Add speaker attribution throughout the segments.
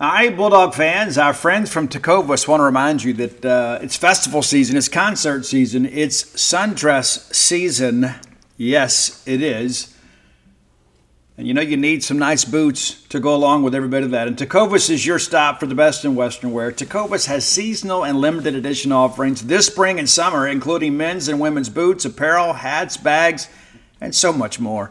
Speaker 1: All right, Bulldog fans, our friends from Tecovas want to remind you that uh, it's festival season, it's concert season, it's sundress season. Yes, it is. And you know you need some nice boots to go along with every bit of that. And Tecovas is your stop for the best in Western wear. Tecovas has seasonal and limited edition offerings this spring and summer, including men's and women's boots, apparel, hats, bags, and so much more.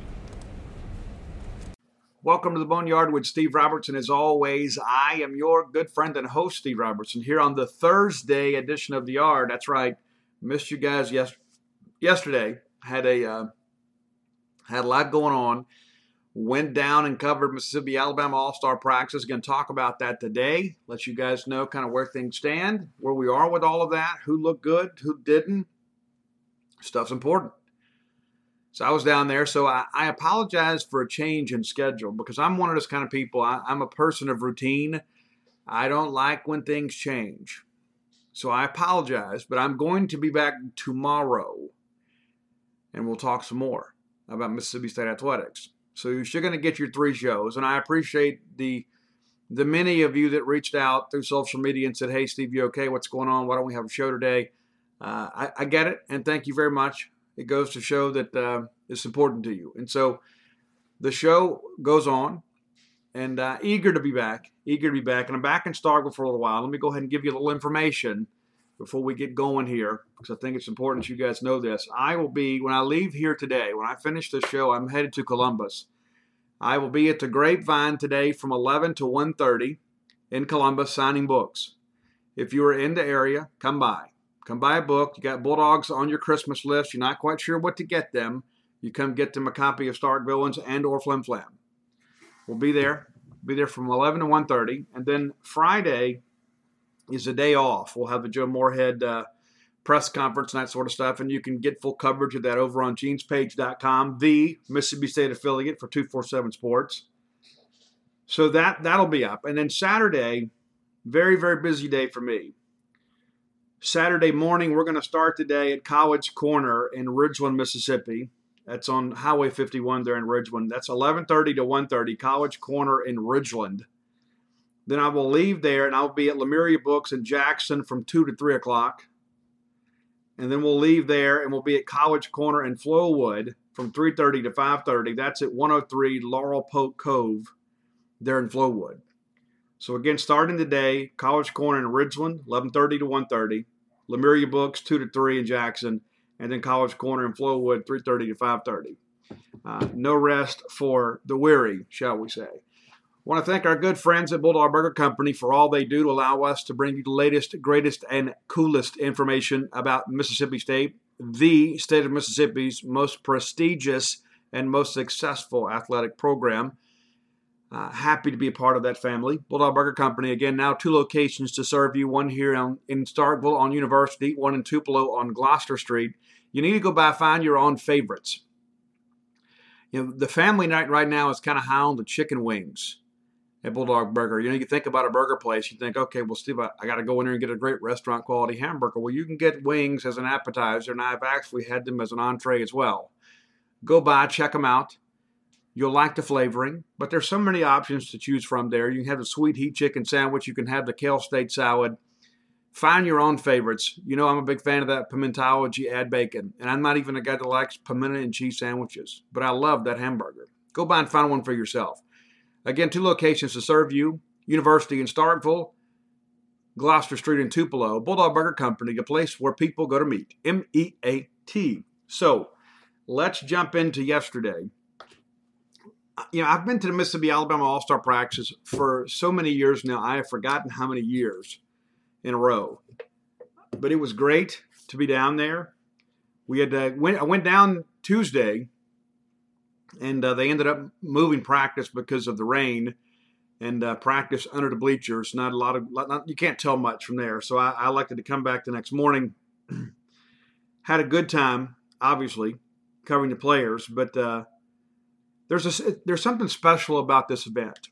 Speaker 1: Welcome to the Boneyard with Steve Robertson. As always, I am your good friend and host, Steve Robertson, here on the Thursday edition of the Yard. That's right, missed you guys yes, yesterday. Had a uh, had a lot going on. Went down and covered Mississippi Alabama All Star practice. Going to talk about that today. Let you guys know kind of where things stand, where we are with all of that, who looked good, who didn't. Stuff's important. So I was down there. So I, I apologize for a change in schedule because I'm one of those kind of people. I, I'm a person of routine. I don't like when things change. So I apologize, but I'm going to be back tomorrow and we'll talk some more about Mississippi State athletics. So you're going to get your three shows, and I appreciate the the many of you that reached out through social media and said, "Hey, Steve, you okay? What's going on? Why don't we have a show today?" Uh, I, I, get it, and thank you very much it goes to show that uh, it's important to you. And so the show goes on, and uh, eager to be back, eager to be back. And I'm back in Starkville for a little while. Let me go ahead and give you a little information before we get going here, because I think it's important that you guys know this. I will be, when I leave here today, when I finish the show, I'm headed to Columbus. I will be at the Grapevine today from 11 to 1.30 in Columbus signing books. If you are in the area, come by. Come buy a book. You got Bulldogs on your Christmas list. You're not quite sure what to get them. You come get them a copy of Stark Villains and or Flim Flam. We'll be there. Be there from 11 to 1.30. And then Friday is a day off. We'll have the Joe Moorhead uh, press conference and that sort of stuff. And you can get full coverage of that over on genespage.com, the Mississippi State affiliate for 247 Sports. So that, that'll be up. And then Saturday, very, very busy day for me. Saturday morning, we're going to start today at College Corner in Ridgeland, Mississippi. That's on Highway 51 there in Ridgeland. That's 11:30 to 1:30. College Corner in Ridgeland. Then I will leave there and I'll be at Lemuria Books in Jackson from 2 to 3 o'clock. and then we'll leave there and we'll be at College Corner in Flowood from 3:30 to 5:30. That's at 103 Laurel Poke Cove, there in Flowood. So again, starting today, College Corner in Ridgeland, 11:30 to 1:30. Lemuria Books, 2 to 3 in Jackson, and then College Corner in Flowood, 3:30 to 5:30. Uh, no rest for the weary, shall we say. I want to thank our good friends at Bulldog Burger Company for all they do to allow us to bring you the latest, greatest, and coolest information about Mississippi State, the state of Mississippi's most prestigious and most successful athletic program. Uh, happy to be a part of that family. Bulldog Burger Company, again, now two locations to serve you one here on, in Starkville on University, one in Tupelo on Gloucester Street. You need to go by find your own favorites. You know, the family night right now is kind of high on the chicken wings at Bulldog Burger. You know, you think about a burger place, you think, okay, well, Steve, I, I got to go in there and get a great restaurant quality hamburger. Well, you can get wings as an appetizer, and I've actually had them as an entree as well. Go by, check them out. You'll like the flavoring, but there's so many options to choose from there. You can have the sweet heat chicken sandwich, you can have the kale state salad. Find your own favorites. You know, I'm a big fan of that pimentology add bacon, and I'm not even a guy that likes pimento and cheese sandwiches, but I love that hamburger. Go by and find one for yourself. Again, two locations to serve you University in Starkville, Gloucester Street in Tupelo, Bulldog Burger Company, a place where people go to meet. M E A T. So let's jump into yesterday. You know, I've been to the Mississippi Alabama All Star practices for so many years now, I have forgotten how many years in a row. But it was great to be down there. We had uh, went, I went down Tuesday and uh, they ended up moving practice because of the rain and uh, practice under the bleachers. Not a lot of not, you can't tell much from there. So I, I elected to come back the next morning. Had a good time, obviously, covering the players, but uh, there's a, there's something special about this event.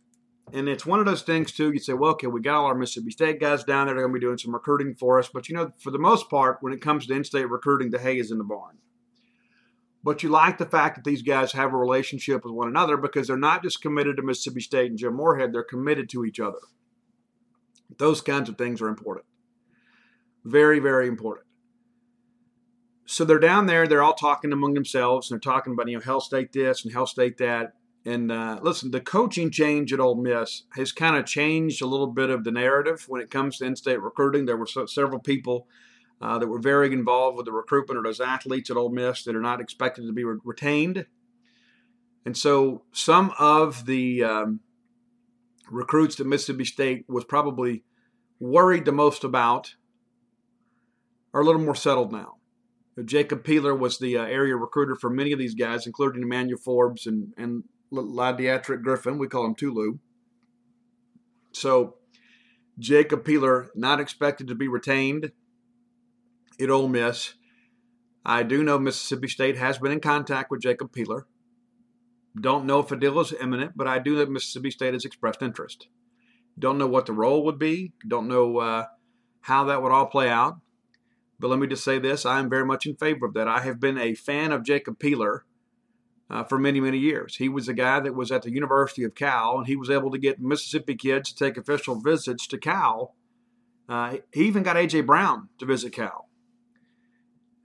Speaker 1: And it's one of those things too. You say, well, okay, we got all our Mississippi State guys down there. They're going to be doing some recruiting for us. But you know, for the most part, when it comes to in-state recruiting, the hay is in the barn but you like the fact that these guys have a relationship with one another because they're not just committed to Mississippi State and Jim Moorhead, they're committed to each other. Those kinds of things are important. Very, very important. So they're down there, they're all talking among themselves, and they're talking about, you know, Hail State this and Hail State that. And uh, listen, the coaching change at Ole Miss has kind of changed a little bit of the narrative when it comes to in state recruiting. There were so, several people uh, that were very involved with the recruitment of those athletes at Ole Miss that are not expected to be re- retained. And so some of the um, recruits that Mississippi State was probably worried the most about are a little more settled now. Jacob Peeler was the uh, area recruiter for many of these guys, including Emmanuel Forbes and, and Lideatrick Griffin. We call him Tulu. So Jacob Peeler not expected to be retained at Ole Miss. I do know Mississippi State has been in contact with Jacob Peeler. Don't know if a deal is imminent, but I do know Mississippi State has expressed interest. Don't know what the role would be. Don't know uh, how that would all play out. But let me just say this I am very much in favor of that. I have been a fan of Jacob Peeler uh, for many, many years. He was a guy that was at the University of Cal, and he was able to get Mississippi kids to take official visits to Cal. Uh, he even got A.J. Brown to visit Cal.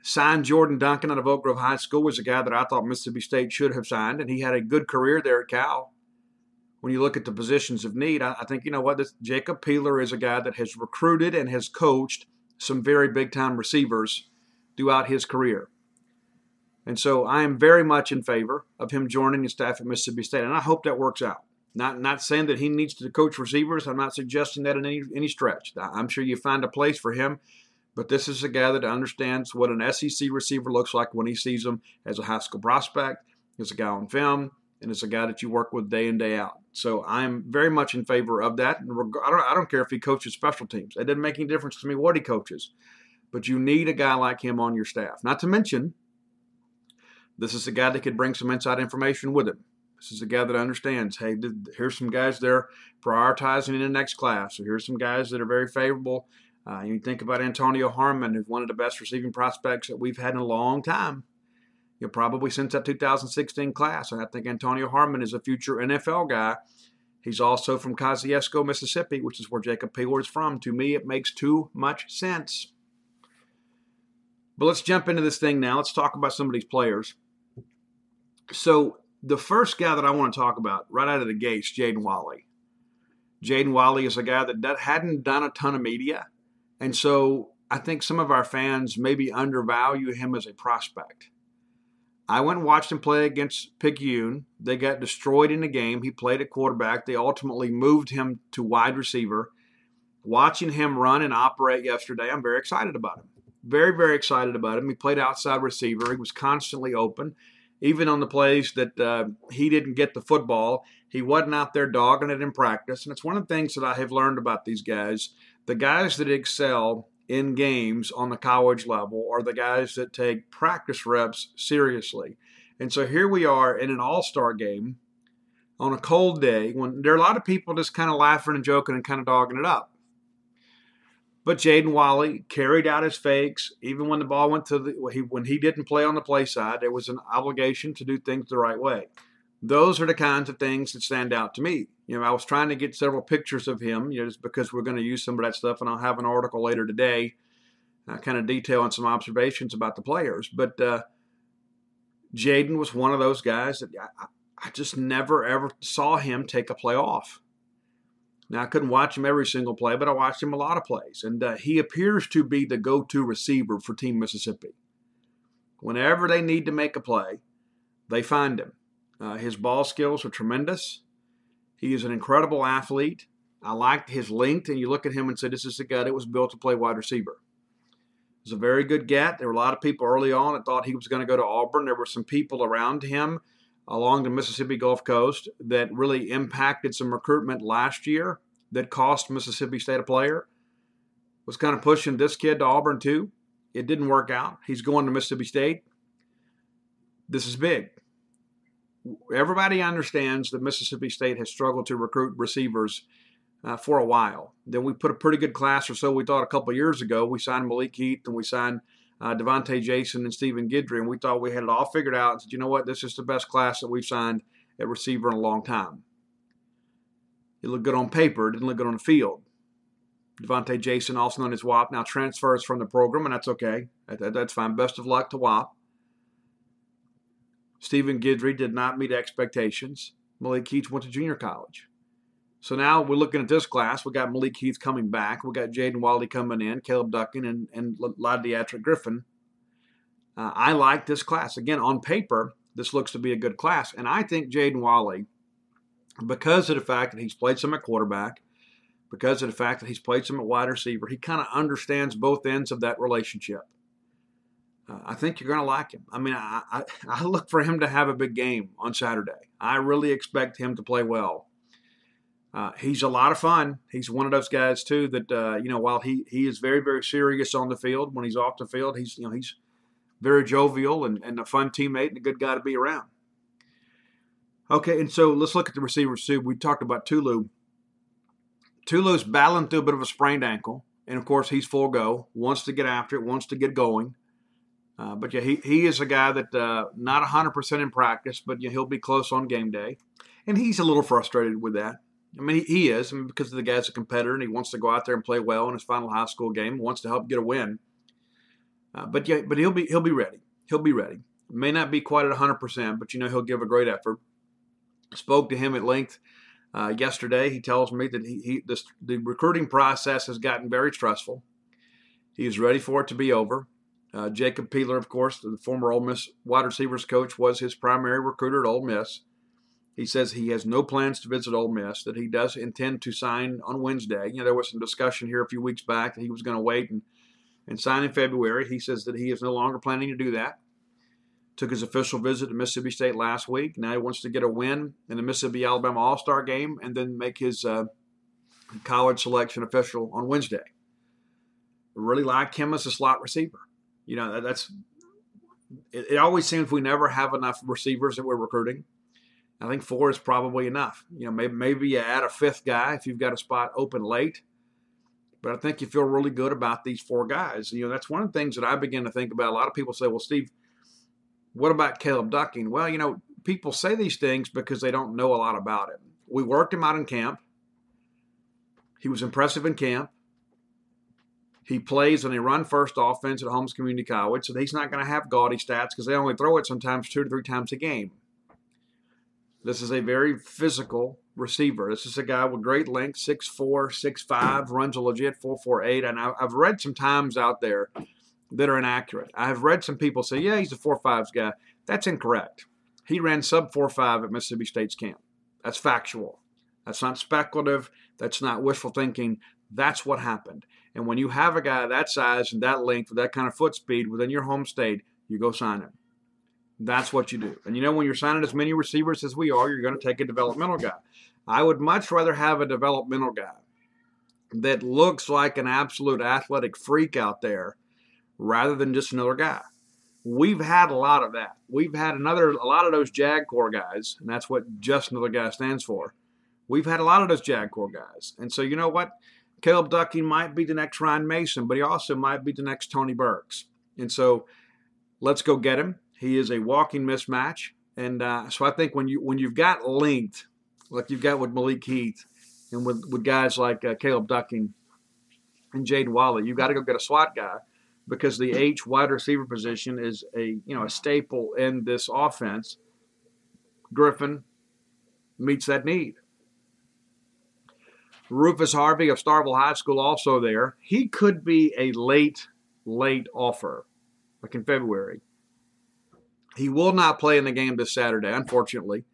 Speaker 1: Signed Jordan Duncan out of Oak Grove High School was a guy that I thought Mississippi State should have signed, and he had a good career there at Cal. When you look at the positions of need, I, think you know what this, Jacob Peeler is a guy that has recruited and has coached some very big time receivers throughout his career. And so I am very much in favor of him joining the staff at Mississippi State, and I hope that works out. Not not saying that he needs to coach receivers. I'm not suggesting that in any any stretch. I'm sure you find a place for him but this is a guy that understands what an SEC receiver looks like when he sees him as a high school prospect, as a guy on film, and it's a guy that you work with day in, day out. So I'm very much in favor of that. I don't, I don't care if he coaches special teams. It doesn't make any difference to me what he coaches. But you need a guy like him on your staff. Not to mention, this is a guy that could bring some inside information with him. This is a guy that understands, hey, here's some guys they're prioritizing in the next class. So here's some guys that are very favorable uh, you think about Antonio Harmon, who's one of the best receiving prospects that we've had in a long time. You probably since that 2016 class. And I think Antonio Harmon is a future NFL guy. He's also from Kosciusko, Mississippi, which is where Jacob Peeler is from. To me, it makes too much sense. But let's jump into this thing now. Let's talk about some of these players. So the first guy that I want to talk about right out of the gates, Jaden Walley. Jaden Walley is a guy that hadn't done a ton of media. And so I think some of our fans maybe undervalue him as a prospect. I went and watched him play against Picayune. They got destroyed in the game. He played at quarterback. They ultimately moved him to wide receiver. Watching him run and operate yesterday, I'm very excited about him. Very, very excited about him. He played outside receiver. He was constantly open. Even on the plays that uh, he didn't get the football, he wasn't out there dogging it in practice. And it's one of the things that I have learned about these guys. The guys that excel in games on the college level are the guys that take practice reps seriously. And so here we are in an all star game on a cold day when there are a lot of people just kind of laughing and joking and kind of dogging it up. But Jaden Walley carried out his fakes, even when the ball went to the when he didn't play on the play side. There was an obligation to do things the right way. Those are the kinds of things that stand out to me. You know, I was trying to get several pictures of him, you know, just because we're going to use some of that stuff, and I'll have an article later today, uh, kind of detailing some observations about the players. But uh, Jaden was one of those guys that I, I just never ever saw him take a play off. Now, I couldn't watch him every single play, but I watched him a lot of plays. And uh, he appears to be the go to receiver for Team Mississippi. Whenever they need to make a play, they find him. Uh, his ball skills are tremendous. He is an incredible athlete. I liked his length, and you look at him and say, This is a guy that was built to play wide receiver. He's a very good get. There were a lot of people early on that thought he was going to go to Auburn. There were some people around him along the Mississippi Gulf Coast that really impacted some recruitment last year that cost Mississippi State a player. Was kind of pushing this kid to Auburn too. It didn't work out. He's going to Mississippi State. This is big. Everybody understands that Mississippi State has struggled to recruit receivers uh, for a while. Then we put a pretty good class or so. We thought a couple years ago we signed Malik Heath and we signed uh, Devontae Jason and Stephen Guidry, and we thought we had it all figured out. And said, you know what, this is the best class that we've signed at receiver in a long time. It looked good on paper, it didn't look good on the field. Devontae Jason, also known as WAP, now transfers from the program, and that's okay. That, that's fine. Best of luck to WAP. Stephen Guidry did not meet expectations. Malik Heath went to junior college. So now we're looking at this class. We got Malik Heath coming back. We got Jaden Walley coming in, Caleb Ducking, and, and Lideatrick Griffin. Uh, I like this class. Again, on paper, this looks to be a good class. And I think Jaden Walley, because of the fact that he's played some at quarterback, because of the fact that he's played some at wide receiver, he kind of understands both ends of that relationship. Uh, I think you're going to like him. I mean, I, I, I look for him to have a big game on Saturday. I really expect him to play well. Uh, he's a lot of fun. He's one of those guys too that uh, you know while he he is very very serious on the field when he's off the field he's you know he's very jovial and, and a fun teammate and a good guy to be around. Okay, and so let's look at the receivers too. We talked about Tulu. Tulu's battling through a bit of a sprained ankle, and of course he's full go. Wants to get after it. Wants to get going. Uh, but yeah, he, he is a guy that uh, not 100% in practice, but know, he'll be close on game day. And he's a little frustrated with that. I mean, he, he is I mean, because the guy's a competitor and he wants to go out there and play well in his final high school game. Wants to help get a win. Uh, but yeah, but he'll be he'll be ready. He'll be ready. May not be quite at 100, percent but you know he'll give a great effort. Spoke to him at length uh, yesterday. He tells me that he, he this, the recruiting process has gotten very stressful. He's ready for it to be over. Uh, Jacob Peeler, of course, the former Ole Miss wide receivers coach, was his primary recruiter at Ole Miss. He says he has no plans to visit Ole Miss, that he does intend to sign on Wednesday. You know, there was some discussion here a few weeks back that he was going to wait and, and sign in February. He says that he is no longer planning to do that. Took his official visit to Mississippi State last week. Now he wants to get a win in the Mississippi Alabama All Star game and then make his uh, college selection official on Wednesday. Really like him as a slot receiver. You know, that's it, it always seems we never have enough receivers that we're recruiting I think four is probably enough. You know, maybe maybe you add a fifth guy if you've got a spot open late. But I think you feel really good about these four guys. You know, that's one of the things that I begin to think about. A lot of people say, "Well, Steve, what about Caleb Ducking?" Well, you know, people say these things because they don't know a lot about him. We worked him out in camp. He was impressive in camp. He plays in a run first offense at Holmes Community College, so he's not going to have gaudy stats because they only throw it sometimes two to three times a game. This is a very physical receiver. This is a guy with great length, 6'4, 6'5, runs a legit 4'4'8. And I've read some times out there that are inaccurate. I have read some people say, yeah, he's a 4'5s guy. That's incorrect. He ran sub 4'5 at Mississippi State's camp. That's factual. That's not speculative. That's not wishful thinking. That's what happened. And when you have a guy that size and that length with that kind of foot speed within your home state, you go sign him. That's what you do. And you know, when you're signing as many receivers as we are, you're going to take a developmental guy. I would much rather have a developmental guy that looks like an absolute athletic freak out there rather than just another guy. We've had a lot of that. We've had another a lot of those JAG Corps guys, and that's what just another guy stands for. We've had a lot of those JAG Corps guys. And so you know what? Caleb Ducking might be the next Ryan Mason, but he also might be the next Tony Burks. And so let's go get him. He is a walking mismatch. And uh, so I think when you when you've got length like you've got with Malik Heath and with, with guys like uh, Caleb Ducking and Jaden Walley. You've got to go get a SWAT guy because the H wide receiver position is a you know a staple in this offense. Griffin meets that need. Rufus Harvey of Starkville High School also there. He could be a late, late offer, like in February. He will not play in the game this Saturday, unfortunately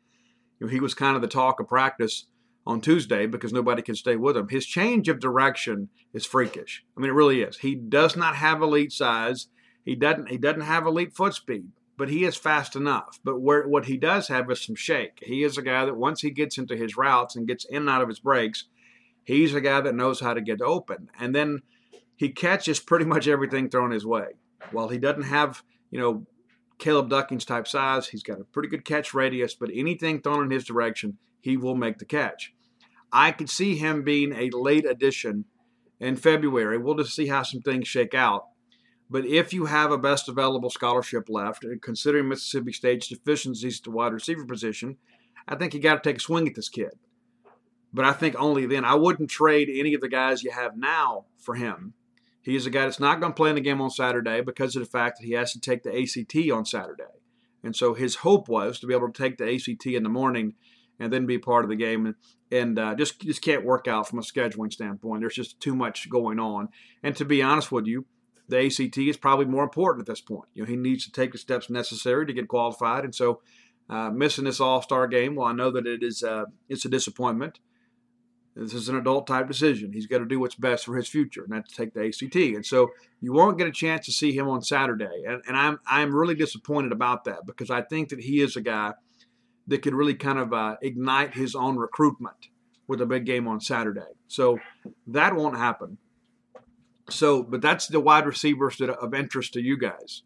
Speaker 1: you know, he was kind of the talk of practice on Tuesday because nobody can stay with him. His change of direction is freakish. I mean, it really is. He does not have elite size. He doesn't. He doesn't have elite foot speed, but he is fast enough. But where what he does have is some shake. He is a guy that once he gets into his routes and gets in and out of his breaks, he's a guy that knows how to get open. And then he catches pretty much everything thrown his way. While he doesn't have you know Caleb Ducking's type size. He's got a pretty good catch radius, but anything thrown in his direction, he will make the catch. I could see him being a late addition in February. We'll just see how some things shake out. But if you have a best available scholarship left, considering Mississippi State's deficiencies to wide receiver position, I think you got to take a swing at this kid. But I think only then. I wouldn't trade any of the guys you have now for him. He is a guy that's not going to play in the game on Saturday because of the fact that he has to take the ACT on Saturday. And so his hope was to be able to take the ACT in the morning and then be part of the game. And, and uh, just just can't work out from a scheduling standpoint. There's just too much going on. And to be honest with you, the ACT is probably more important at this point. You know, he needs to take the steps necessary to get qualified. And so uh, missing this All Star game, well, I know that it is uh, it's a disappointment. This is an adult type decision. He's got to do what's best for his future, and that's take the ACT. And so you won't get a chance to see him on Saturday. And, and I'm I'm really disappointed about that because I think that he is a guy that could really kind of uh, ignite his own recruitment with a big game on Saturday. So that won't happen. So, but that's the wide receivers that of interest to you guys.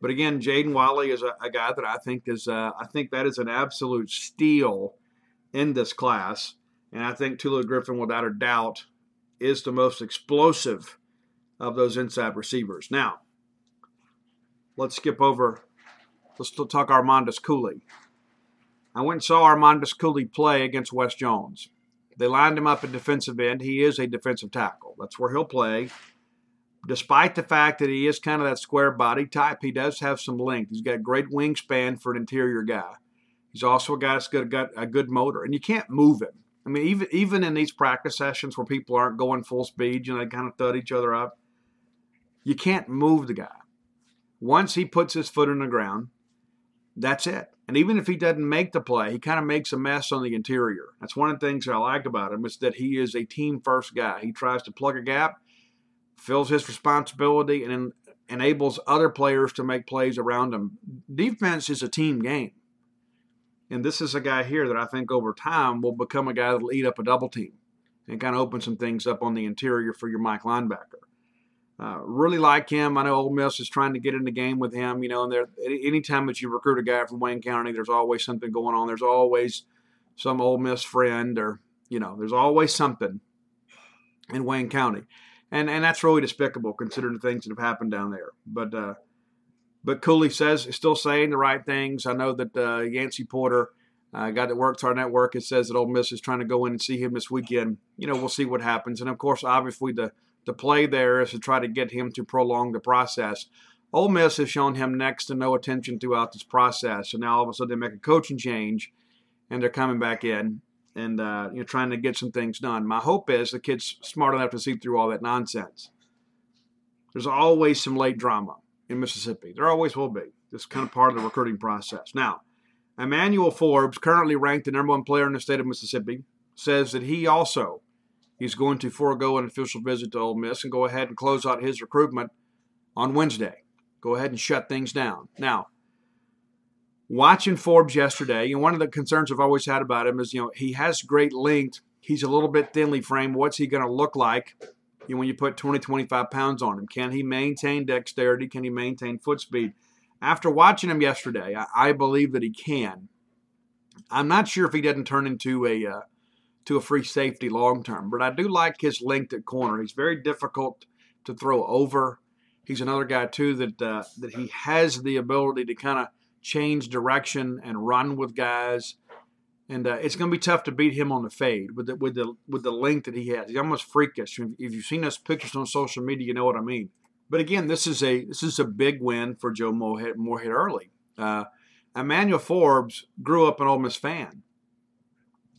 Speaker 1: But again, Jaden Wiley is a, a, guy that I think is uh, I think that is an absolute steal in this class. And I think Tulu Griffin, without a doubt, is the most explosive of those inside receivers. Now, let's skip over. Let's talk Armandus Cooley. I went and saw Armandus Cooley play against West Jones. They lined him up at defensive end. He is a defensive tackle. That's where he'll play. Despite the fact that he is kind of that square body type, he does have some length. He's got great wingspan for an interior guy. He's also a guy that's got a good motor, and you can't move him. I mean, even even in these practice sessions where people aren't going full speed, you know, they kind of thud each other up. You can't move the guy. Once he puts his foot in the ground, that's it. And even if he doesn't make the play, he kind of makes a mess on the interior. That's one of the things I like about him is that he is a team first guy. He tries to plug a gap, fills his responsibility, and enables other players to make plays around him. Defense is a team game. And this is a guy here that I think over time will become a guy that'll eat up a double team and kind of open some things up on the interior for your Mike linebacker. Uh, really like him. I know Ole Miss is trying to get in the game with him. You know, and there anytime that you recruit a guy from Wayne County, there's always something going on. There's always some Ole Miss friend, or you know, there's always something in Wayne County, and and that's really despicable considering the things that have happened down there. But uh, but Cooley says still saying the right things. I know that uh, Yancey Porter, uh, guy that works our network, it says that Ole Miss is trying to go in and see him this weekend. You know, we'll see what happens. And of course, obviously, the The play there is to try to get him to prolong the process. Ole Miss has shown him next to no attention throughout this process. So now all of a sudden they make a coaching change and they're coming back in and uh, you know trying to get some things done. My hope is the kid's smart enough to see through all that nonsense. There's always some late drama in Mississippi. There always will be. This is kind of part of the recruiting process. Now, Emmanuel Forbes, currently ranked the number one player in the state of Mississippi, says that he also is going to forego an official visit to Ole Miss and go ahead and close out his recruitment on Wednesday. Go ahead and shut things down. Now, watching Forbes yesterday, and one of the concerns I've always had about him is, you know, he has great length. He's a little bit thinly framed. What's he going to look like you know, when you put 20, 25 pounds on him? Can he maintain dexterity? Can he maintain foot speed? After watching him yesterday, I, I believe that he can. I'm not sure if he doesn't turn into a uh, to a free safety long term, but I do like his length at corner. He's very difficult to throw over. He's another guy too that uh, that he has the ability to kind of change direction and run with guys. And uh, it's going to be tough to beat him on the fade with the with the with the length that he has. He's almost freakish. If you've seen those pictures on social media, you know what I mean. But again, this is a this is a big win for Joe Moorhead, Moorhead early. Uh, Emmanuel Forbes grew up an Ole Miss fan.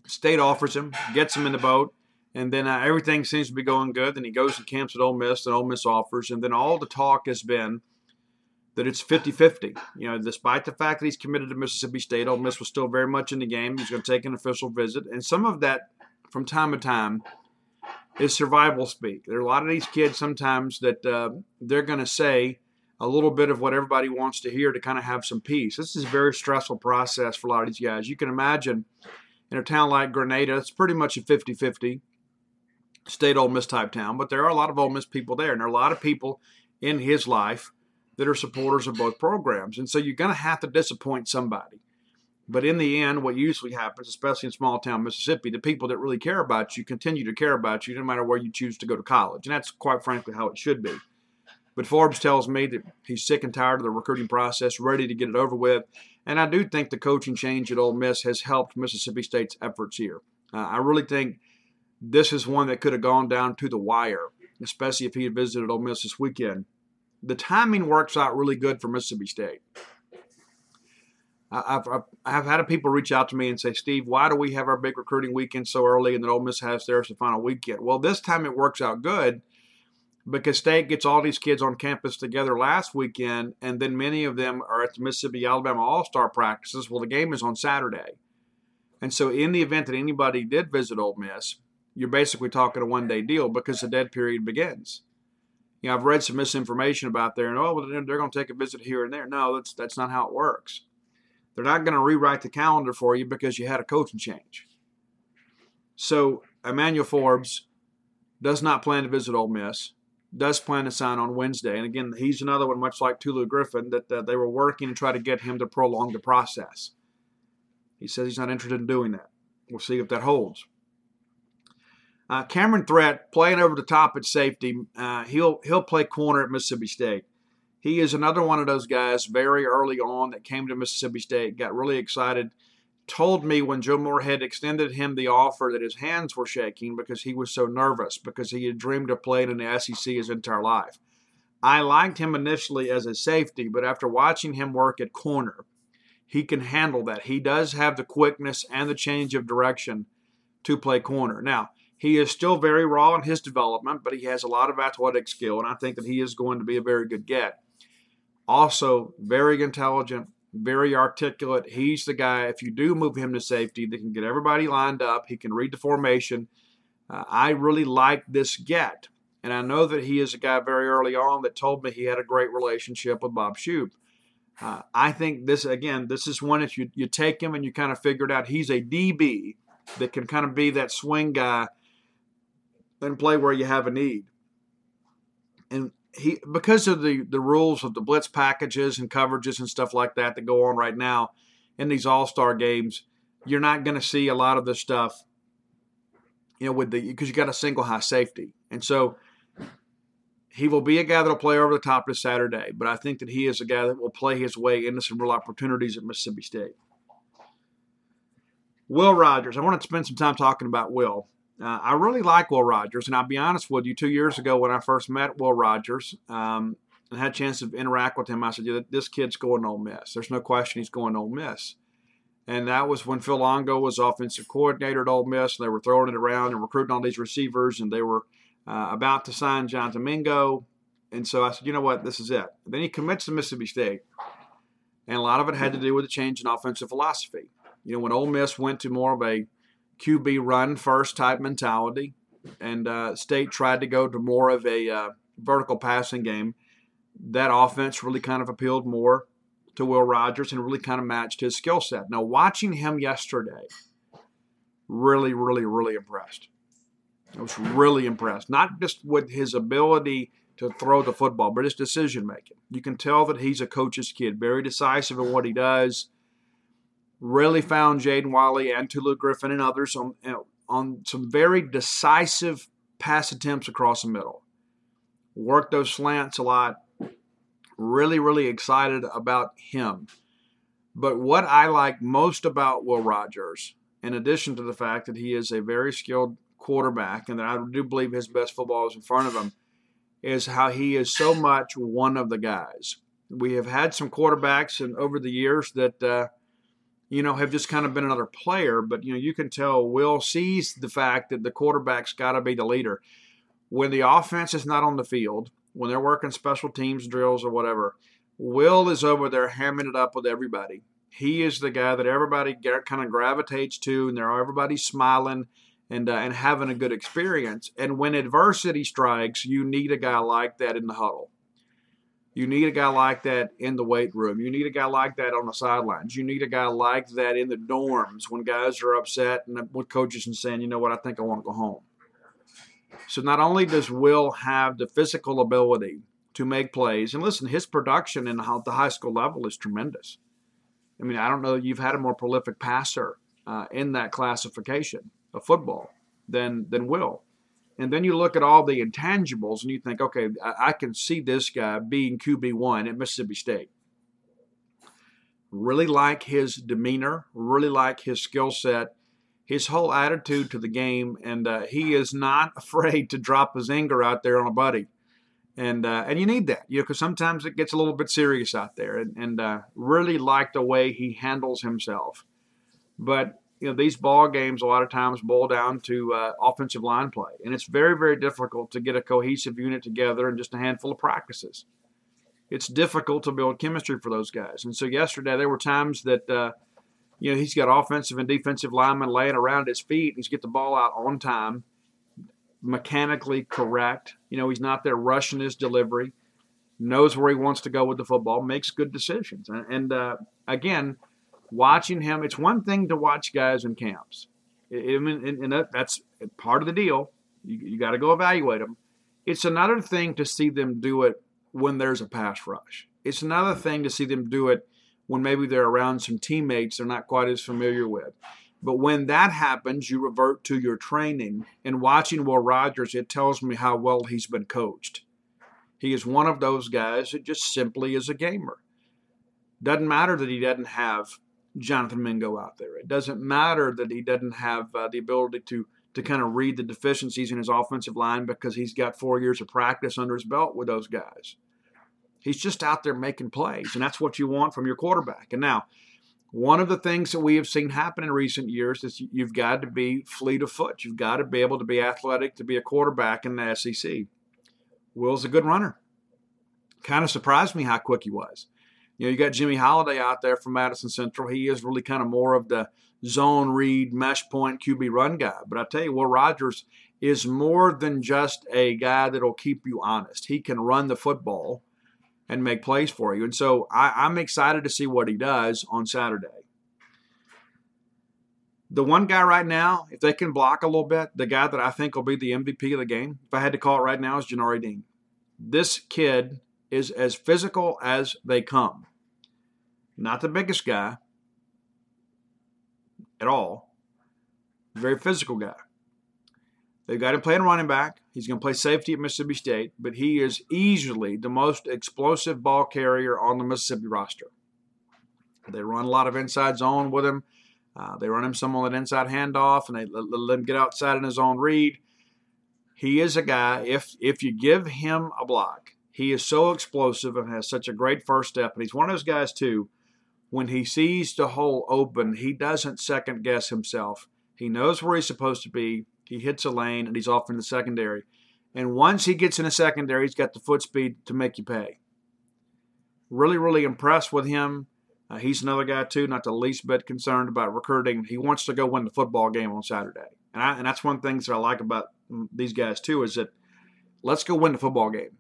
Speaker 1: State offers him, gets him in the boat, and then uh, everything seems to be going good. Then he goes and camps at Ole Miss, and Ole Miss offers, and then all the talk has been that it's 50-50. You know, despite the fact that he's committed to Mississippi State, Ole Miss was still very much in the game. He's going to take an official visit, and some of that, from time to time, is survival speak. There are a lot of these kids sometimes that uh, they're going to say a little bit of what everybody wants to hear to kind of have some peace. This is a very stressful process for a lot of these guys. You can imagine in a town like Grenada, it's pretty much a 50 50 state Ole Miss type town, but there are a lot of Ole Miss people there, and there are a lot of people in his life that are supporters of both programs. And so you're going to have to disappoint somebody. But in the end, what usually happens, especially in small town Mississippi, the people that really care about you continue to care about you no matter where you choose to go to college. And that's quite frankly how it should be. But Forbes tells me that he's sick and tired of the recruiting process, ready to get it over with. And I do think the coaching change at Ole Miss has helped Mississippi State's efforts here. Uh, I really think this is one that could have gone down to the wire, especially if he had visited Ole Miss this weekend. The timing works out really good for Mississippi State. I've, I've, I've had people reach out to me and say, Steve, why do we have our big recruiting weekend so early and then Ole Miss has theirs the final weekend? Well, this time it works out good because State gets all these kids on campus together last weekend, and then many of them are at the Mississippi Alabama All Star practices. Well, the game is on Saturday. And so, in the event that anybody did visit Ole Miss, you're basically talking a one day deal because the dead period begins. You know, I've read some misinformation about there, and oh, well, they're going to take a visit here and there. No, that's that's not how it works. They're not going to rewrite the calendar for you because you had a coaching change. So Emmanuel Forbes does not plan to visit Ole Miss. Does plan to sign on Wednesday, and again, he's another one, much like Tulu Griffin, that uh, they were working to try to get him to prolong the process. He says he's not interested in doing that. We'll see if that holds. Uh, Cameron Threat playing over the top at safety. Uh, he'll he'll play corner at Mississippi State he is another one of those guys very early on that came to Mississippi State, got really excited, told me when Joe Moorhead extended him the offer that his hands were shaking because he was so nervous because he had dreamed of playing in the SEC his entire life. I liked him initially as a safety, but after watching him work at corner, he can handle that. He does have the quickness and the change of direction to play corner. Now, he is still very raw in his development, but he has a lot of athletic skill, and I think that he is going to be a very good get. Also, very intelligent, very articulate. He's the guy, if you do move him to safety, that can get everybody lined up. He can read the formation. Uh, I really like this get. And I know that he is a guy very early on that told me he had a great relationship with Bob Shoop. Uh, I think this, again, this is one if you, you take him and you kind of figure it out, he's a DB that can kind of be that swing guy and play where you have a need. And he because of the the rules of the blitz packages and coverages and stuff like that that go on right now in these All Star games, you're not going to see a lot of this stuff. You know, with the because you got a single high safety, and so he will be a guy that'll play over the top this Saturday. But I think that he is a guy that will play his way into some real opportunities at Mississippi State. Will Rogers, I want to spend some time talking about Will. Uh, I really like Will Rogers, and I'll be honest with you. Two years ago, when I first met Will Rogers um, and had a chance to interact with him, I said, yeah, "This kid's going to Ole Miss. There's no question he's going to Ole Miss." And that was when Phil Longo was offensive coordinator at Ole Miss. And they were throwing it around and recruiting all these receivers, and they were uh, about to sign Jonathan Mingo. And so I said, you know what, this is it. Then he commits to Mississippi State, and a lot of it had to do with a change in offensive philosophy. You know, when Ole Miss went to more of a QB run first type mentality, and uh, State tried to go to more of a uh, vertical passing game. That offense really kind of appealed more to Will Rogers and really kind of matched his skill set. Now, watching him yesterday, really, really, really impressed. I was really impressed, not just with his ability to throw the football, but his decision making. You can tell that he's a coach's kid, very decisive in what he does really found Jaden Wiley and Tulu Griffin and others on on some very decisive pass attempts across the middle. Worked those slants a lot. Really, really excited about him. But what I like most about Will Rogers, in addition to the fact that he is a very skilled quarterback and that I do believe his best football is in front of him, is how he is so much one of the guys. We have had some quarterbacks and over the years that uh, you know, have just kind of been another player. But, you know, you can tell Will sees the fact that the quarterback's got to be the leader. When the offense is not on the field, when they're working special teams drills or whatever, Will is over there hamming it up with everybody. He is the guy that everybody kind of gravitates to, and they're everybody's smiling and uh, and having a good experience. And when adversity strikes, you need a guy like that in the huddle. You need a guy like that in the weight room. You need a guy like that on the sidelines. You need a guy like that in the dorms when guys are upset and with coaches and saying, you know what, I think I want to go home. So not only does Will have the physical ability to make plays, and listen, his production in the high school level is tremendous. I mean, I don't know that you've had a more prolific passer uh, in that classification of football than than Will. And then you look at all the intangibles and you think, okay, I, I can see this guy being QB1 at Mississippi State. Really like his demeanor, really like his skill set, his whole attitude to the game, and uh, he is not afraid to drop his anger out there on a buddy. And uh, and you need that, you know, because sometimes it gets a little bit serious out there. And, and uh, really like the way he handles himself. But you know these ball games a lot of times boil down to uh, offensive line play, and it's very very difficult to get a cohesive unit together in just a handful of practices. It's difficult to build chemistry for those guys, and so yesterday there were times that uh, you know he's got offensive and defensive linemen laying around his feet. He's get the ball out on time, mechanically correct. You know he's not there rushing his delivery, knows where he wants to go with the football, makes good decisions, and, and uh, again watching him, it's one thing to watch guys in camps. I mean, and that's part of the deal. You, you got to go evaluate them. It's another thing to see them do it when there's a pass rush. It's another thing to see them do it when maybe they're around some teammates they're not quite as familiar with. But when that happens, you revert to your training. And watching Will Rogers, it tells me how well he's been coached. He is one of those guys that just simply is a gamer. Doesn't matter that he doesn't have Jonathan Mingo out there. It doesn't matter that he doesn't have uh, the ability to to kind of read the deficiencies in his offensive line because he's got four years of practice under his belt with those guys. He's just out there making plays, and that's what you want from your quarterback. And now, one of the things that we have seen happen in recent years is you've got to be fleet of foot. You've got to be able to be athletic to be a quarterback in the SEC. Will's a good runner. Kind of surprised me how quick he was. You know, you got Jimmy Holiday out there from Madison Central. He is really kind of more of the zone read, mesh point, QB run guy. But I tell you, Will Rogers is more than just a guy that'll keep you honest. He can run the football and make plays for you. And so I, am excited to see what he does on Saturday. The one guy right now, if they can block a little bit, the guy that I think will be the MVP of the game, if I had to call it right now, is Janari Dean. This kid is as physical as they come. Not the biggest guy at all. Very physical guy. They've got him playing running back. He's going to play safety at Mississippi State, but he is easily the most explosive ball carrier on the Mississippi roster. They run a lot of inside zone with him. Uh, they run him some on that inside handoff, and they let, let him get outside in his own read. He is a guy. If if you give him a block, he is so explosive and has such a great first step. And he's one of those guys too. When he sees the hole open, he doesn't second guess himself. He knows where he's supposed to be. He hits a lane and he's off in the secondary. And once he gets in the secondary, he's got the foot speed to make you pay. Really, really impressed with him. Uh, he's another guy too, not the least bit concerned about recruiting. He wants to go win the football game on Saturday, and, I, and that's one of the things that I like about these guys too is that let's go win the football game.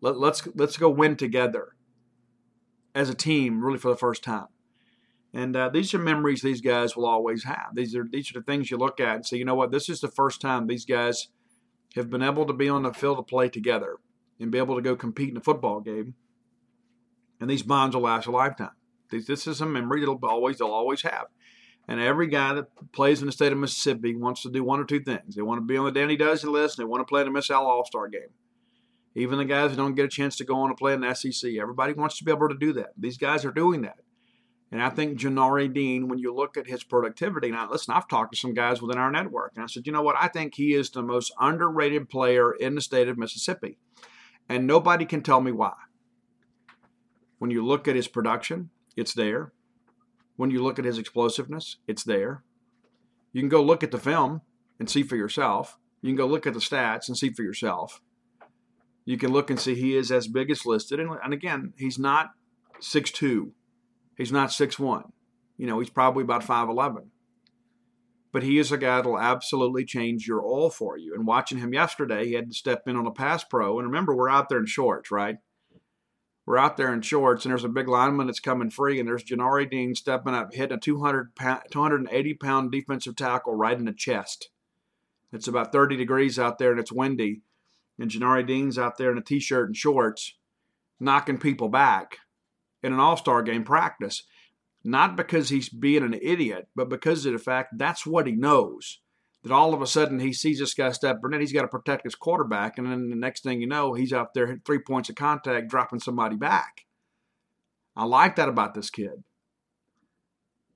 Speaker 1: Let, let's let's go win together as a team, really for the first time. And uh, these are memories these guys will always have. These are these are the things you look at and say, you know what, this is the first time these guys have been able to be on the field to play together and be able to go compete in a football game. And these bonds will last a lifetime. This, this is a memory that'll always they'll always have. And every guy that plays in the state of Mississippi wants to do one or two things. They want to be on the Dandy Dozen list and they want to play in the Miss Al All Star game. Even the guys who don't get a chance to go on and play in the SEC, everybody wants to be able to do that. These guys are doing that. And I think Janari Dean, when you look at his productivity, now listen, I've talked to some guys within our network, and I said, you know what? I think he is the most underrated player in the state of Mississippi. And nobody can tell me why. When you look at his production, it's there. When you look at his explosiveness, it's there. You can go look at the film and see for yourself. You can go look at the stats and see for yourself. You can look and see he is as big as listed. And, and again, he's not 6'2. He's not 6'1. You know, he's probably about 5'11. But he is a guy that'll absolutely change your all for you. And watching him yesterday, he had to step in on a pass pro. And remember, we're out there in shorts, right? We're out there in shorts, and there's a big lineman that's coming free, and there's Janari Dean stepping up, hitting a 200 pound, 280 pound defensive tackle right in the chest. It's about 30 degrees out there, and it's windy and Janari Dean's out there in a t-shirt and shorts knocking people back in an all-star game practice not because he's being an idiot but because of the fact that's what he knows that all of a sudden he sees this guy stepping in he's got to protect his quarterback and then the next thing you know he's out there three points of contact dropping somebody back. I like that about this kid.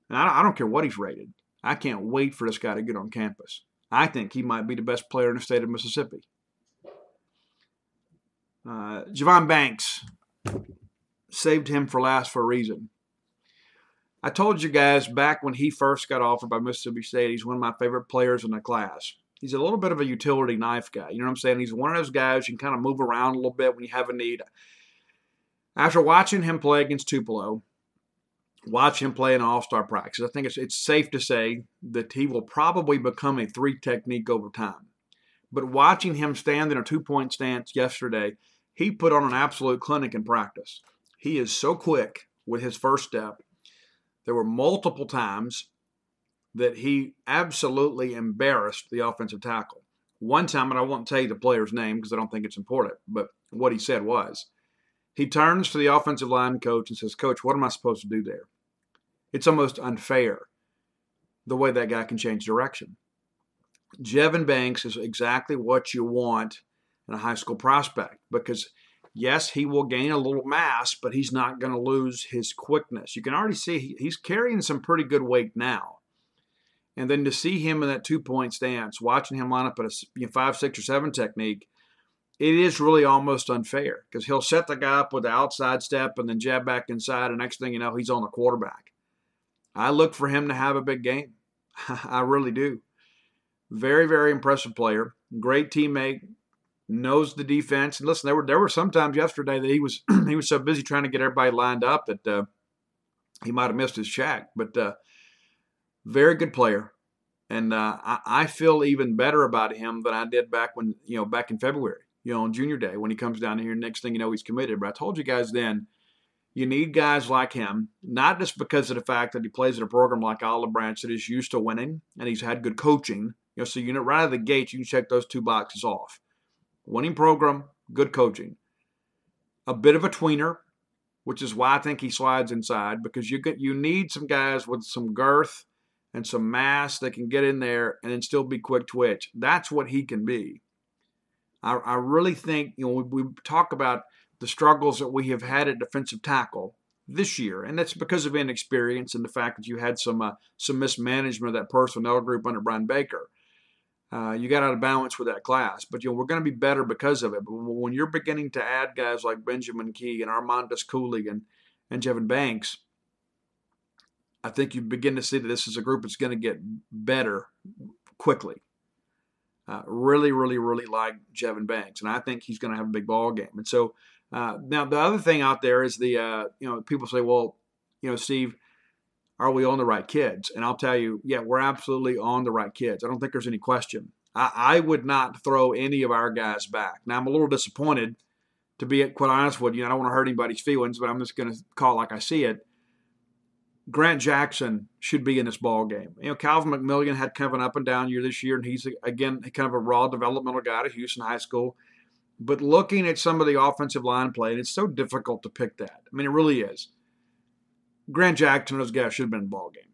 Speaker 1: And I don't care what he's rated. I can't wait for this guy to get on campus. I think he might be the best player in the state of mississippi uh, Javon Banks saved him for last for a reason. I told you guys back when he first got offered by Mississippi State, he's one of my favorite players in the class. He's a little bit of a utility knife guy. You know what I'm saying? He's one of those guys you can kind of move around a little bit when you have a need. After watching him play against Tupelo, watch him play in all-star practice, I think it's, it's safe to say that he will probably become a three technique over time. But watching him stand in a two-point stance yesterday – he put on an absolute clinic in practice. He is so quick with his first step. There were multiple times that he absolutely embarrassed the offensive tackle. One time, and I won't tell you the player's name because I don't think it's important, but what he said was he turns to the offensive line coach and says, Coach, what am I supposed to do there? It's almost unfair the way that guy can change direction. Jevin Banks is exactly what you want a high school prospect because yes, he will gain a little mass, but he's not going to lose his quickness. You can already see he's carrying some pretty good weight now. And then to see him in that two point stance, watching him line up at a five, six, or seven technique, it is really almost unfair because he'll set the guy up with the outside step and then jab back inside, and next thing you know, he's on the quarterback. I look for him to have a big game. I really do. Very, very impressive player. Great teammate knows the defense. And listen, there were there were some times yesterday that he was he was so busy trying to get everybody lined up that uh, he might have missed his shack. But uh, very good player, and uh, I, I, feel even better about him than I did back when you know back in February. You know, on Junior Day when he comes down here. Next thing you know, he's committed. But I told you guys then. You need guys like him, not just because of the fact that he plays in a program like Olive Branch that is used to winning and he's had good coaching. You know, so you know right out of the gate you can check those two boxes off winning program, good coaching. A bit of a tweener, which is why I think he slides inside because you get you need some guys with some girth and some mass that can get in there and then still be quick twitch. That's what he can be. I, I really think you know we, we talk about the struggles that we have had at defensive tackle. this year, and that's because of inexperience and the fact that you had some uh, some mismanagement of that personnel group under Brian Baker. Uh, you got out of balance with that class, but you know we're going to be better because of it. But when you're beginning to add guys like Benjamin Key and Armandus Cooley and and Jevin Banks, I think you begin to see that this is a group that's going to get better quickly. Uh, really, really, really like Jevin Banks, and I think he's going to have a big ball game. And so uh, now the other thing out there is the uh, you know people say, well, you know, Steve, are we on the right kids? And I'll tell you, yeah, we're absolutely on the right kids. I don't think there's any question. I, I would not throw any of our guys back. Now I'm a little disappointed, to be quite honest with you. I don't want to hurt anybody's feelings, but I'm just going to call like I see it. Grant Jackson should be in this ball game. You know, Calvin McMillian had kind of an up and down year this year, and he's again kind of a raw developmental guy at Houston High School. But looking at some of the offensive line play, and it's so difficult to pick that. I mean, it really is. Grant Jackson those guys should have been in the ball game.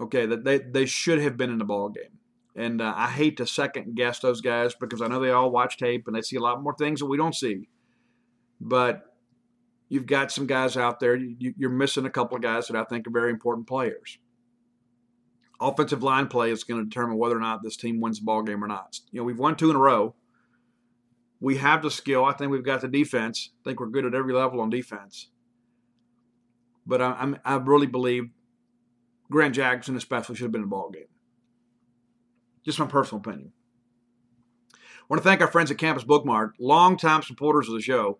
Speaker 1: Okay, that they they should have been in the ball game. And uh, I hate to second guess those guys because I know they all watch tape and they see a lot more things that we don't see. But you've got some guys out there. You, are missing a couple of guys that I think are very important players. Offensive line play is going to determine whether or not this team wins the ball game or not. You know, we've won two in a row. We have the skill. I think we've got the defense. I think we're good at every level on defense. But I, I'm, I really believe Grant Jackson especially should have been in the ball game. Just my personal opinion. I want to thank our friends at Campus Bookmart, longtime supporters of the show.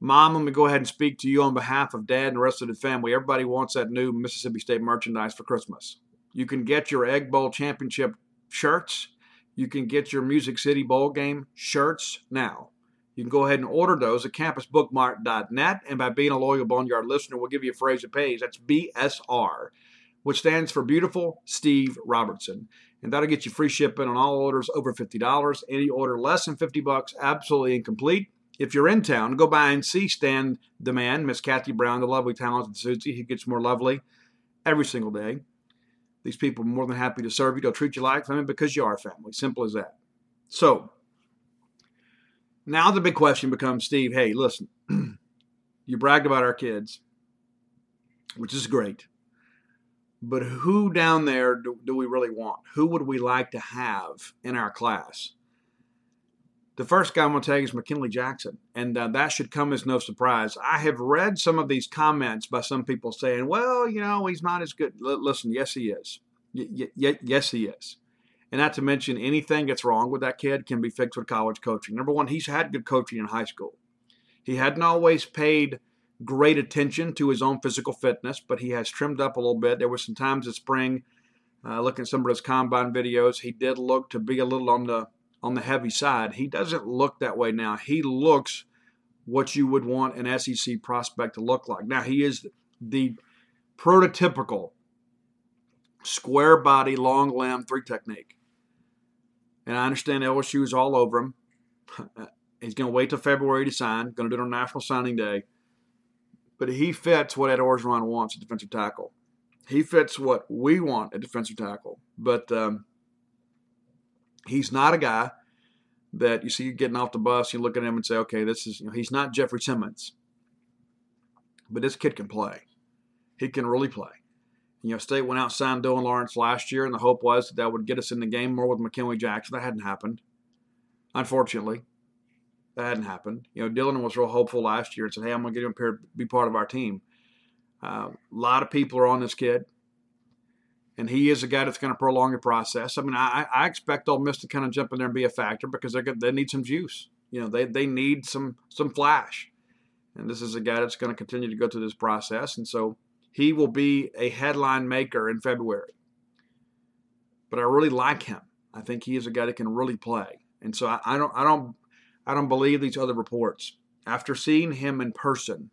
Speaker 1: Mom, let me go ahead and speak to you on behalf of Dad and the rest of the family. Everybody wants that new Mississippi State merchandise for Christmas. You can get your Egg Bowl Championship shirts. You can get your Music City Bowl game shirts now. You can go ahead and order those at campusbookmart.net. And by being a loyal Boneyard listener, we'll give you a phrase that pays. That's BSR, which stands for Beautiful Steve Robertson. And that'll get you free shipping on all orders over $50. Any order less than 50 bucks, absolutely incomplete. If you're in town, go by and see Stan the man, Miss Kathy Brown, the lovely, talented Susie. He gets more lovely every single day. These people are more than happy to serve you. They'll treat you like family because you are family. Simple as that. So, now the big question becomes Steve, hey, listen, you bragged about our kids, which is great. But who down there do, do we really want? Who would we like to have in our class? The first guy I'm going to you is McKinley Jackson, and uh, that should come as no surprise. I have read some of these comments by some people saying, well, you know, he's not as good. L- listen, yes, he is. Y- y- yes, he is. And not to mention, anything that's wrong with that kid can be fixed with college coaching. Number one, he's had good coaching in high school. He hadn't always paid great attention to his own physical fitness, but he has trimmed up a little bit. There were some times this spring, uh, looking at some of his combine videos, he did look to be a little on the on the heavy side. He doesn't look that way now. He looks what you would want an SEC prospect to look like. Now, he is the prototypical square body, long limb, three technique. And I understand LSU is all over him. He's going to wait till February to sign, going to do it on National Signing Day. But he fits what Ed Orgeron wants at defensive tackle. He fits what we want at defensive tackle. But um, he's not a guy that you see getting off the bus, you look at him and say, okay, this is, you know, he's not Jeffrey Simmons. But this kid can play. He can really play. You know, State went out signed Dylan Lawrence last year, and the hope was that, that would get us in the game more with McKinley Jackson. That hadn't happened. Unfortunately, that hadn't happened. You know, Dylan was real hopeful last year and said, hey, I'm going to get him here be part of our team. Uh, a lot of people are on this kid and he is a guy that's going to prolong the process. I mean, I, I expect Ole Miss to kind of jump in there and be a factor because they they need some juice. You know, they they need some some flash, and this is a guy that's going to continue to go through this process, and so he will be a headline maker in February. But I really like him. I think he is a guy that can really play, and so I, I don't I don't I don't believe these other reports. After seeing him in person,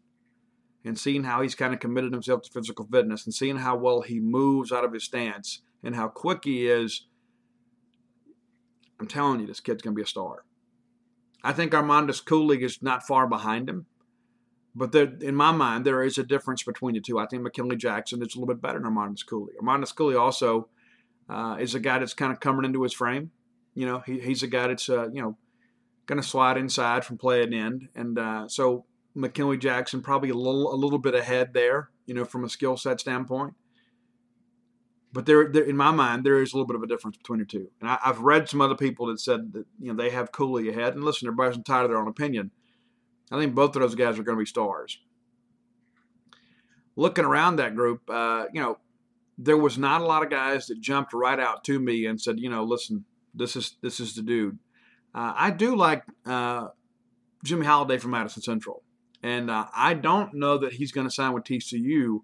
Speaker 1: and seeing how he's kind of committed himself to physical fitness and seeing how well he moves out of his stance and how quick he is, I'm telling you, this kid's going to be a star. I think Armandus Cooley is not far behind him, but there, in my mind, there is a difference between the two. I think McKinley Jackson is a little bit better than Armandus Cooley. Armandus Cooley also uh, is a guy that's kind of coming into his frame. You know, he, he's a guy that's, uh, you know, going to slide inside from play at end. And uh, so McKinley Jackson probably a little a little bit ahead there you know, from a skill set standpoint. But there, there, in my mind, there is a little bit of a difference between the two. And I, have read some other people that said that you know they have Cooley ahead. And listen, everybody's entitled to their own opinion. I think both of those guys are going to be stars. Looking around that group, uh, you know, there was not a lot of guys that jumped right out to me and said, you know, listen, this is this is the dude. Uh, I do like uh, Jimmy Holiday from Madison Central, and uh, I don't know that he's going to sign with TCU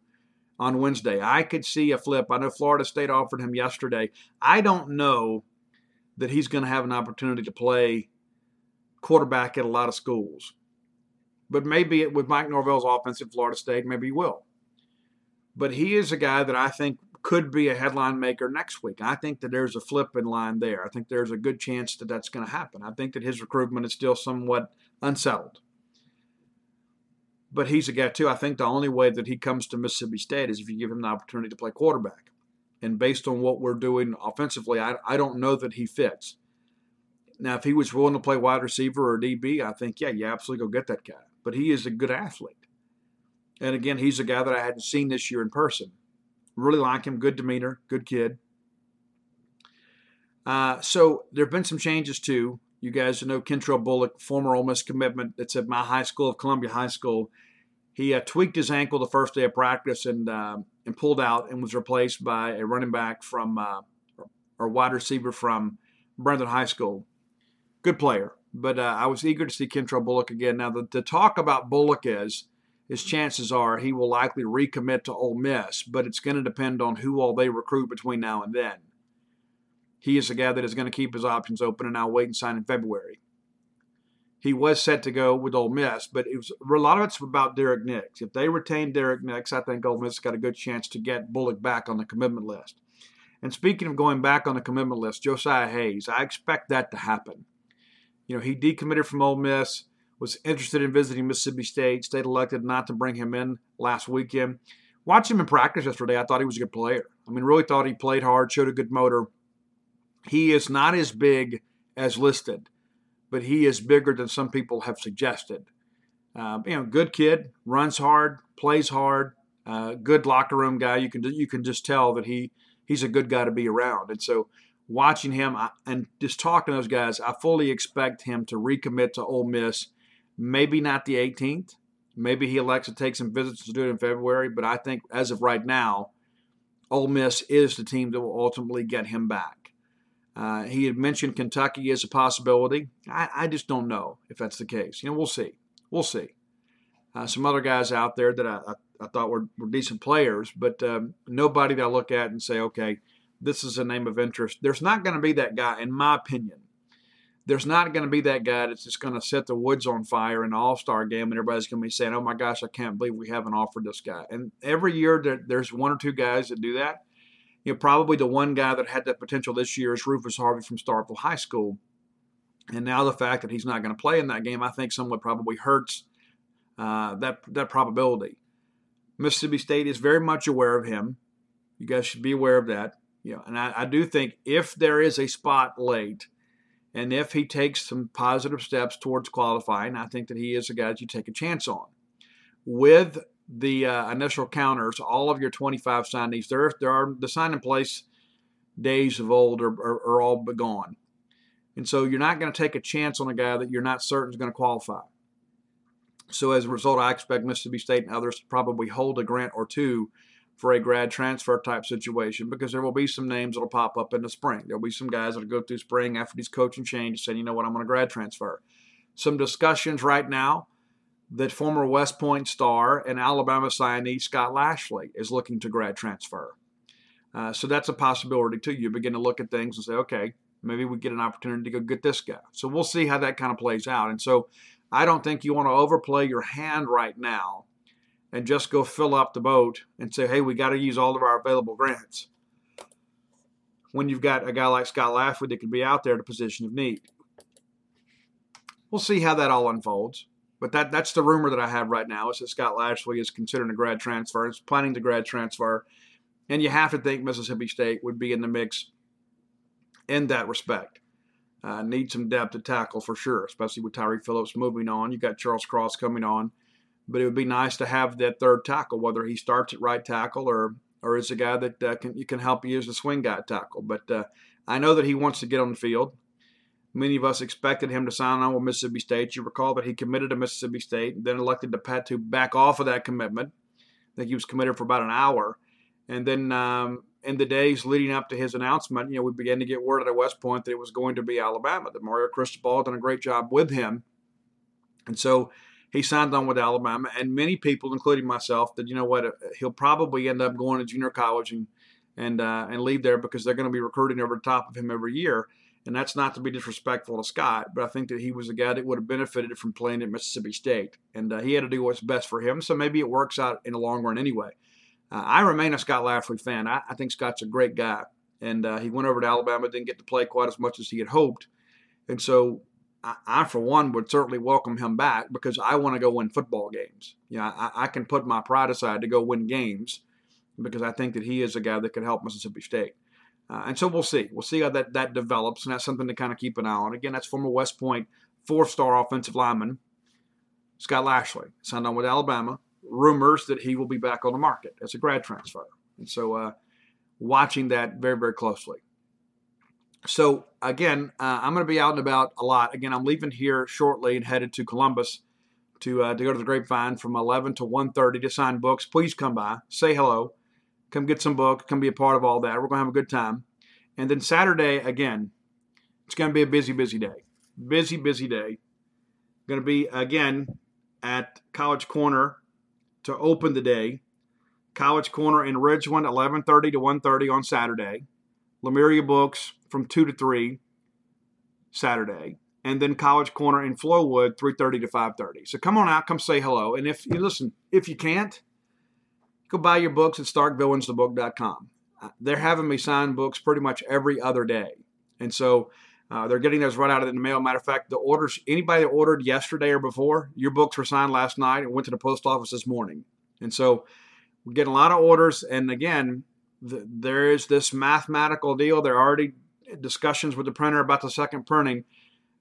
Speaker 1: on Wednesday. I could see a flip. I know Florida State offered him yesterday. I don't know that he's going to have an opportunity to play quarterback at a lot of schools. But maybe it, with Mike Norvell's offense at Florida State, maybe he will. But he is a guy that I think could be a headline maker next week. I think that there's a flip in line there. I think there's a good chance that that's going to happen. I think that his recruitment is still somewhat unsettled. But he's a guy, too. I think the only way that he comes to Mississippi State is if you give him the opportunity to play quarterback. And based on what we're doing offensively, I, I don't know that he fits. Now, if he was willing to play wide receiver or DB, I think, yeah, you absolutely go get that guy. But he is a good athlete. And again, he's a guy that I hadn't seen this year in person. Really like him, good demeanor, good kid. Uh, so there have been some changes too. You guys know Kentrell Bullock, former Ole Miss commitment that's at my high school of Columbia High School. He uh, tweaked his ankle the first day of practice and uh, and pulled out and was replaced by a running back from uh, or wide receiver from Brandon High School. Good player, but uh, I was eager to see Kentrell Bullock again. Now the, the talk about Bullock is his chances are he will likely recommit to Ole Miss, but it's going to depend on who all they recruit between now and then he is a guy that is going to keep his options open and now wait and sign in February. He was set to go with Ole Miss, but it was a lot of it's about Derek Nix. If they retain Derek Nix, I think Ole Miss got a good chance to get Bullock back on the commitment list. And speaking of going back on the commitment list, Josiah Hayes, I expect that to happen. You know, he decommitted from Ole Miss, was interested in visiting Mississippi State. State elected not to bring him in last weekend. Watching him in practice yesterday, I thought he was a good player. I mean, really thought he played hard, showed a good motor he is not as big as listed, but he is bigger than some people have suggested. Uh, you know, good kid, runs hard, plays hard, uh, good locker room guy. You can you can just tell that he he's a good guy to be around. And so, watching him and just talking to those guys, I fully expect him to recommit to Ole Miss. Maybe not the 18th. Maybe he elects to take some visits to do it in February. But I think as of right now, Ole Miss is the team that will ultimately get him back. Uh, he had mentioned Kentucky as a possibility. I, I, just don't know if that's the case. You know, we'll see. We'll see. Uh, some other guys out there that I, I, I thought were, were, decent players, but um, nobody that I look at and say, okay, this is a name of interest. There's not going to be that guy, in my opinion. There's not going to be that guy that's just going to set the woods on fire in an all star game and everybody's going to be saying, oh my gosh, I can't believe we haven't offered this guy. And every year there, there's one or two guys that do that you know, probably the one guy that had that potential this year is Rufus Harvey from Starkville High School. And now the fact that he's not going to play in that game, I think somewhat probably hurts uh, that that probability. Mississippi State is very much aware of him. You guys should be aware of that. You know, and I, I do think if there is a spot late, and if he takes some positive steps towards qualifying, I think that he is a guy that you take a chance on. With the uh, initial counters, all of your 25 signees, there, there are the sign in place days of old are, are, are all gone. And so you're not going to take a chance on a guy that you're not certain is going to qualify. So as a result, I expect Mississippi State and others to probably hold a grant or two for a grad transfer type situation because there will be some names that'll pop up in the spring. There'll be some guys that'll go through spring after these coaching changes saying, you know what, I'm going to grad transfer. Some discussions right now that former West Point star and Alabama signee Scott Lashley is looking to grad transfer. Uh, so that's a possibility too. You begin to look at things and say, okay, maybe we get an opportunity to go get this guy. So we'll see how that kind of plays out. And so I don't think you want to overplay your hand right now and just go fill up the boat and say, hey, we got to use all of our available grants. When you've got a guy like Scott Lashley that could be out there at a position of need. We'll see how that all unfolds. But that that's the rumor that I have right now is that Scott Lashley is considering a grad transfer, is planning to grad transfer, and you have to think Mississippi State would be in the mix in that respect. Uh, need some depth to tackle for sure, especially with Tyree Phillips moving on. You got Charles Cross coming on. But it would be nice to have that third tackle, whether he starts at right tackle or or is a guy that uh, can you can help you as a swing guy tackle. But uh, I know that he wants to get on the field. Many of us expected him to sign on with Mississippi State. You recall that he committed to Mississippi State, and then elected to pat to back off of that commitment. I think he was committed for about an hour, and then um, in the days leading up to his announcement, you know, we began to get word at West Point that it was going to be Alabama. That Mario Cristobal done a great job with him, and so he signed on with Alabama. And many people, including myself, that you know what, he'll probably end up going to junior college and and uh, and leave there because they're going to be recruiting over the top of him every year. And that's not to be disrespectful to Scott, but I think that he was a guy that would have benefited from playing at Mississippi State. And uh, he had to do what's best for him. So maybe it works out in the long run anyway. Uh, I remain a Scott Lashley fan. I, I think Scott's a great guy. And uh, he went over to Alabama, didn't get to play quite as much as he had hoped. And so I, for one, would certainly welcome him back because I want to go win football games. Yeah, you know, I, I can put my pride aside to go win games because I think that he is a guy that could help Mississippi State. Uh, and so we'll see. We'll see how that, that develops, and that's something to kind of keep an eye on. Again, that's former West Point four-star offensive lineman Scott Lashley signed on with Alabama. Rumors that he will be back on the market as a grad transfer, and so uh, watching that very very closely. So again, uh, I'm going to be out and about a lot. Again, I'm leaving here shortly and headed to Columbus to uh, to go to the Grapevine from 11 to 1:30 to sign books. Please come by, say hello. Come get some books. Come be a part of all that. We're going to have a good time. And then Saturday, again, it's going to be a busy, busy day. Busy, busy day. Going to be, again, at College Corner to open the day. College Corner in Ridgeland, 11.30 to 1.30 on Saturday. Lemuria Books from 2 to 3 Saturday. And then College Corner in Flowood, 3.30 to 5.30. So come on out, come say hello. And if you listen, if you can't, go buy your books at starkvillains.book.com. Uh, they're having me sign books pretty much every other day. And so uh, they're getting those right out of the mail. Matter of fact, the orders, anybody that ordered yesterday or before, your books were signed last night and went to the post office this morning. And so we're getting a lot of orders. And again, the, there is this mathematical deal. They're already discussions with the printer about the second printing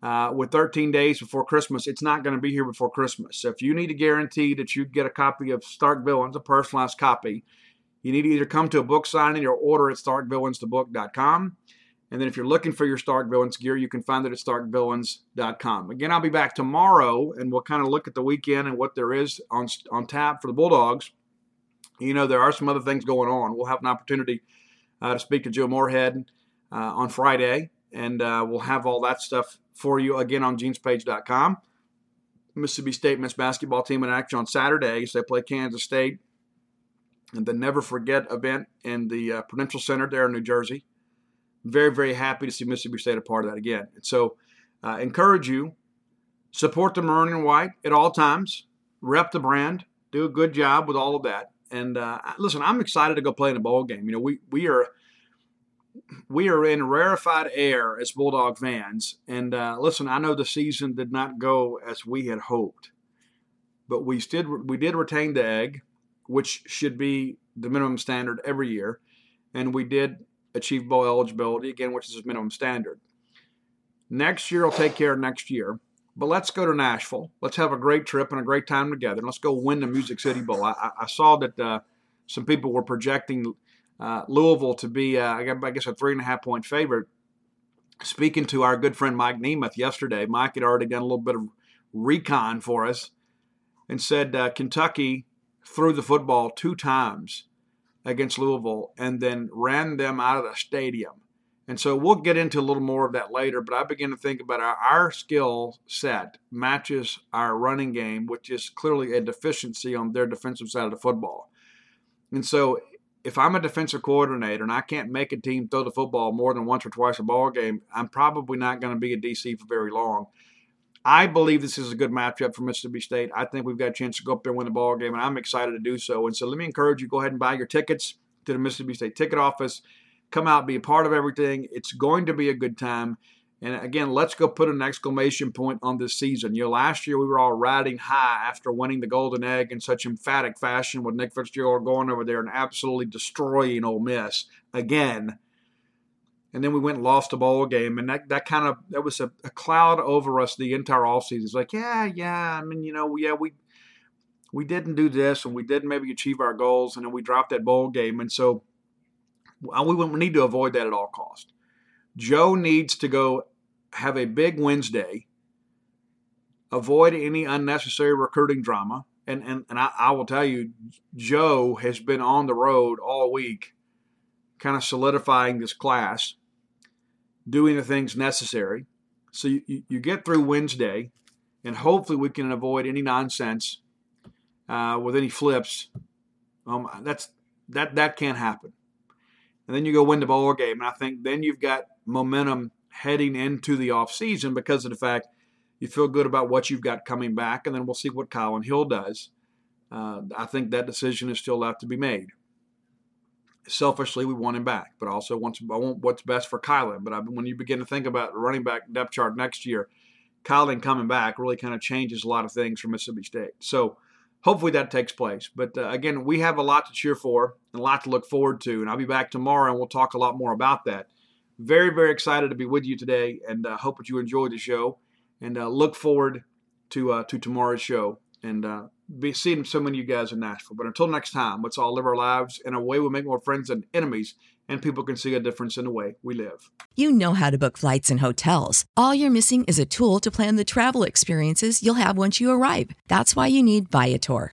Speaker 1: uh, with 13 days before Christmas, it's not going to be here before Christmas. So if you need to guarantee that you get a copy of Stark Villains, a personalized copy, you need to either come to a book signing or order at starkvillainstobook.com. And then if you're looking for your Stark Villains gear, you can find it at starkvillains.com. Again, I'll be back tomorrow and we'll kind of look at the weekend and what there is on, on tap for the Bulldogs. You know, there are some other things going on. We'll have an opportunity uh, to speak to Joe Moorhead on Friday, and uh, we'll have all that stuff for you again on genespage.com. Mississippi State men's basketball team in action on Saturday as they play Kansas State. And the Never Forget event in the uh, Prudential Center there in New Jersey. Very, very happy to see Mississippi State a part of that again. And so, uh, encourage you, support the maroon and white at all times, rep the brand, do a good job with all of that. And uh, listen, I'm excited to go play in a bowl game. You know, we we are we are in rarefied air as Bulldog fans. And uh, listen, I know the season did not go as we had hoped, but we did we did retain the egg, which should be the minimum standard every year, and we did achieve bowl eligibility again, which is minimum standard. Next year, I'll take care of next year. But let's go to Nashville. Let's have a great trip and a great time together. And Let's go win the Music City Bowl. I, I saw that uh, some people were projecting uh, Louisville to be, uh, I guess, a three and a half point favorite. Speaking to our good friend Mike Nemeth yesterday, Mike had already done a little bit of recon for us and said uh, Kentucky threw the football two times against Louisville and then ran them out of the stadium. And so we'll get into a little more of that later, but I begin to think about our, our skill set matches our running game, which is clearly a deficiency on their defensive side of the football. And so if I'm a defensive coordinator and I can't make a team throw the football more than once or twice a ball game, I'm probably not going to be a DC for very long. I believe this is a good matchup for Mississippi State. I think we've got a chance to go up there and win the ball game, and I'm excited to do so. And so let me encourage you: go ahead and buy your tickets to the Mississippi State ticket office. Come out, be a part of everything. It's going to be a good time. And again, let's go put an exclamation point on this season. You know, last year we were all riding high after winning the Golden Egg in such emphatic fashion with Nick Fitzgerald going over there and absolutely destroying Ole Miss again. And then we went and lost a bowl game, and that, that kind of that was a, a cloud over us the entire offseason. It's like, yeah, yeah. I mean, you know, yeah, we we didn't do this and we didn't maybe achieve our goals and then we dropped that bowl game. And so uh, we need to avoid that at all cost. Joe needs to go have a big Wednesday, avoid any unnecessary recruiting drama. And, and, and I, I will tell you, Joe has been on the road all week, kind of solidifying this class, doing the things necessary. So you, you get through Wednesday, and hopefully we can avoid any nonsense uh, with any flips. Um, that's that that can't happen. And then you go win the bowl game, and I think then you've got momentum heading into the off season because of the fact you feel good about what you've got coming back, and then we'll see what Kylin Hill does. Uh, I think that decision is still left to be made. Selfishly, we want him back, but also want I want what's best for Kylin. But I, when you begin to think about the running back depth chart next year, Kylin coming back really kind of changes a lot of things for Mississippi State. So hopefully that takes place. But uh, again, we have a lot to cheer for and a lot to look forward to. And I'll be back tomorrow and we'll talk a lot more about that. Very, very excited to be with you today and uh, hope that you enjoyed the show and uh, look forward to, uh, to tomorrow's show and uh, be seeing so many of you guys in Nashville. But until next time, let's all live our lives in a way we make more friends than enemies and people can see a difference in the way we live.
Speaker 2: You know how to book flights and hotels. All you're missing is a tool to plan the travel experiences you'll have once you arrive. That's why you need Viator.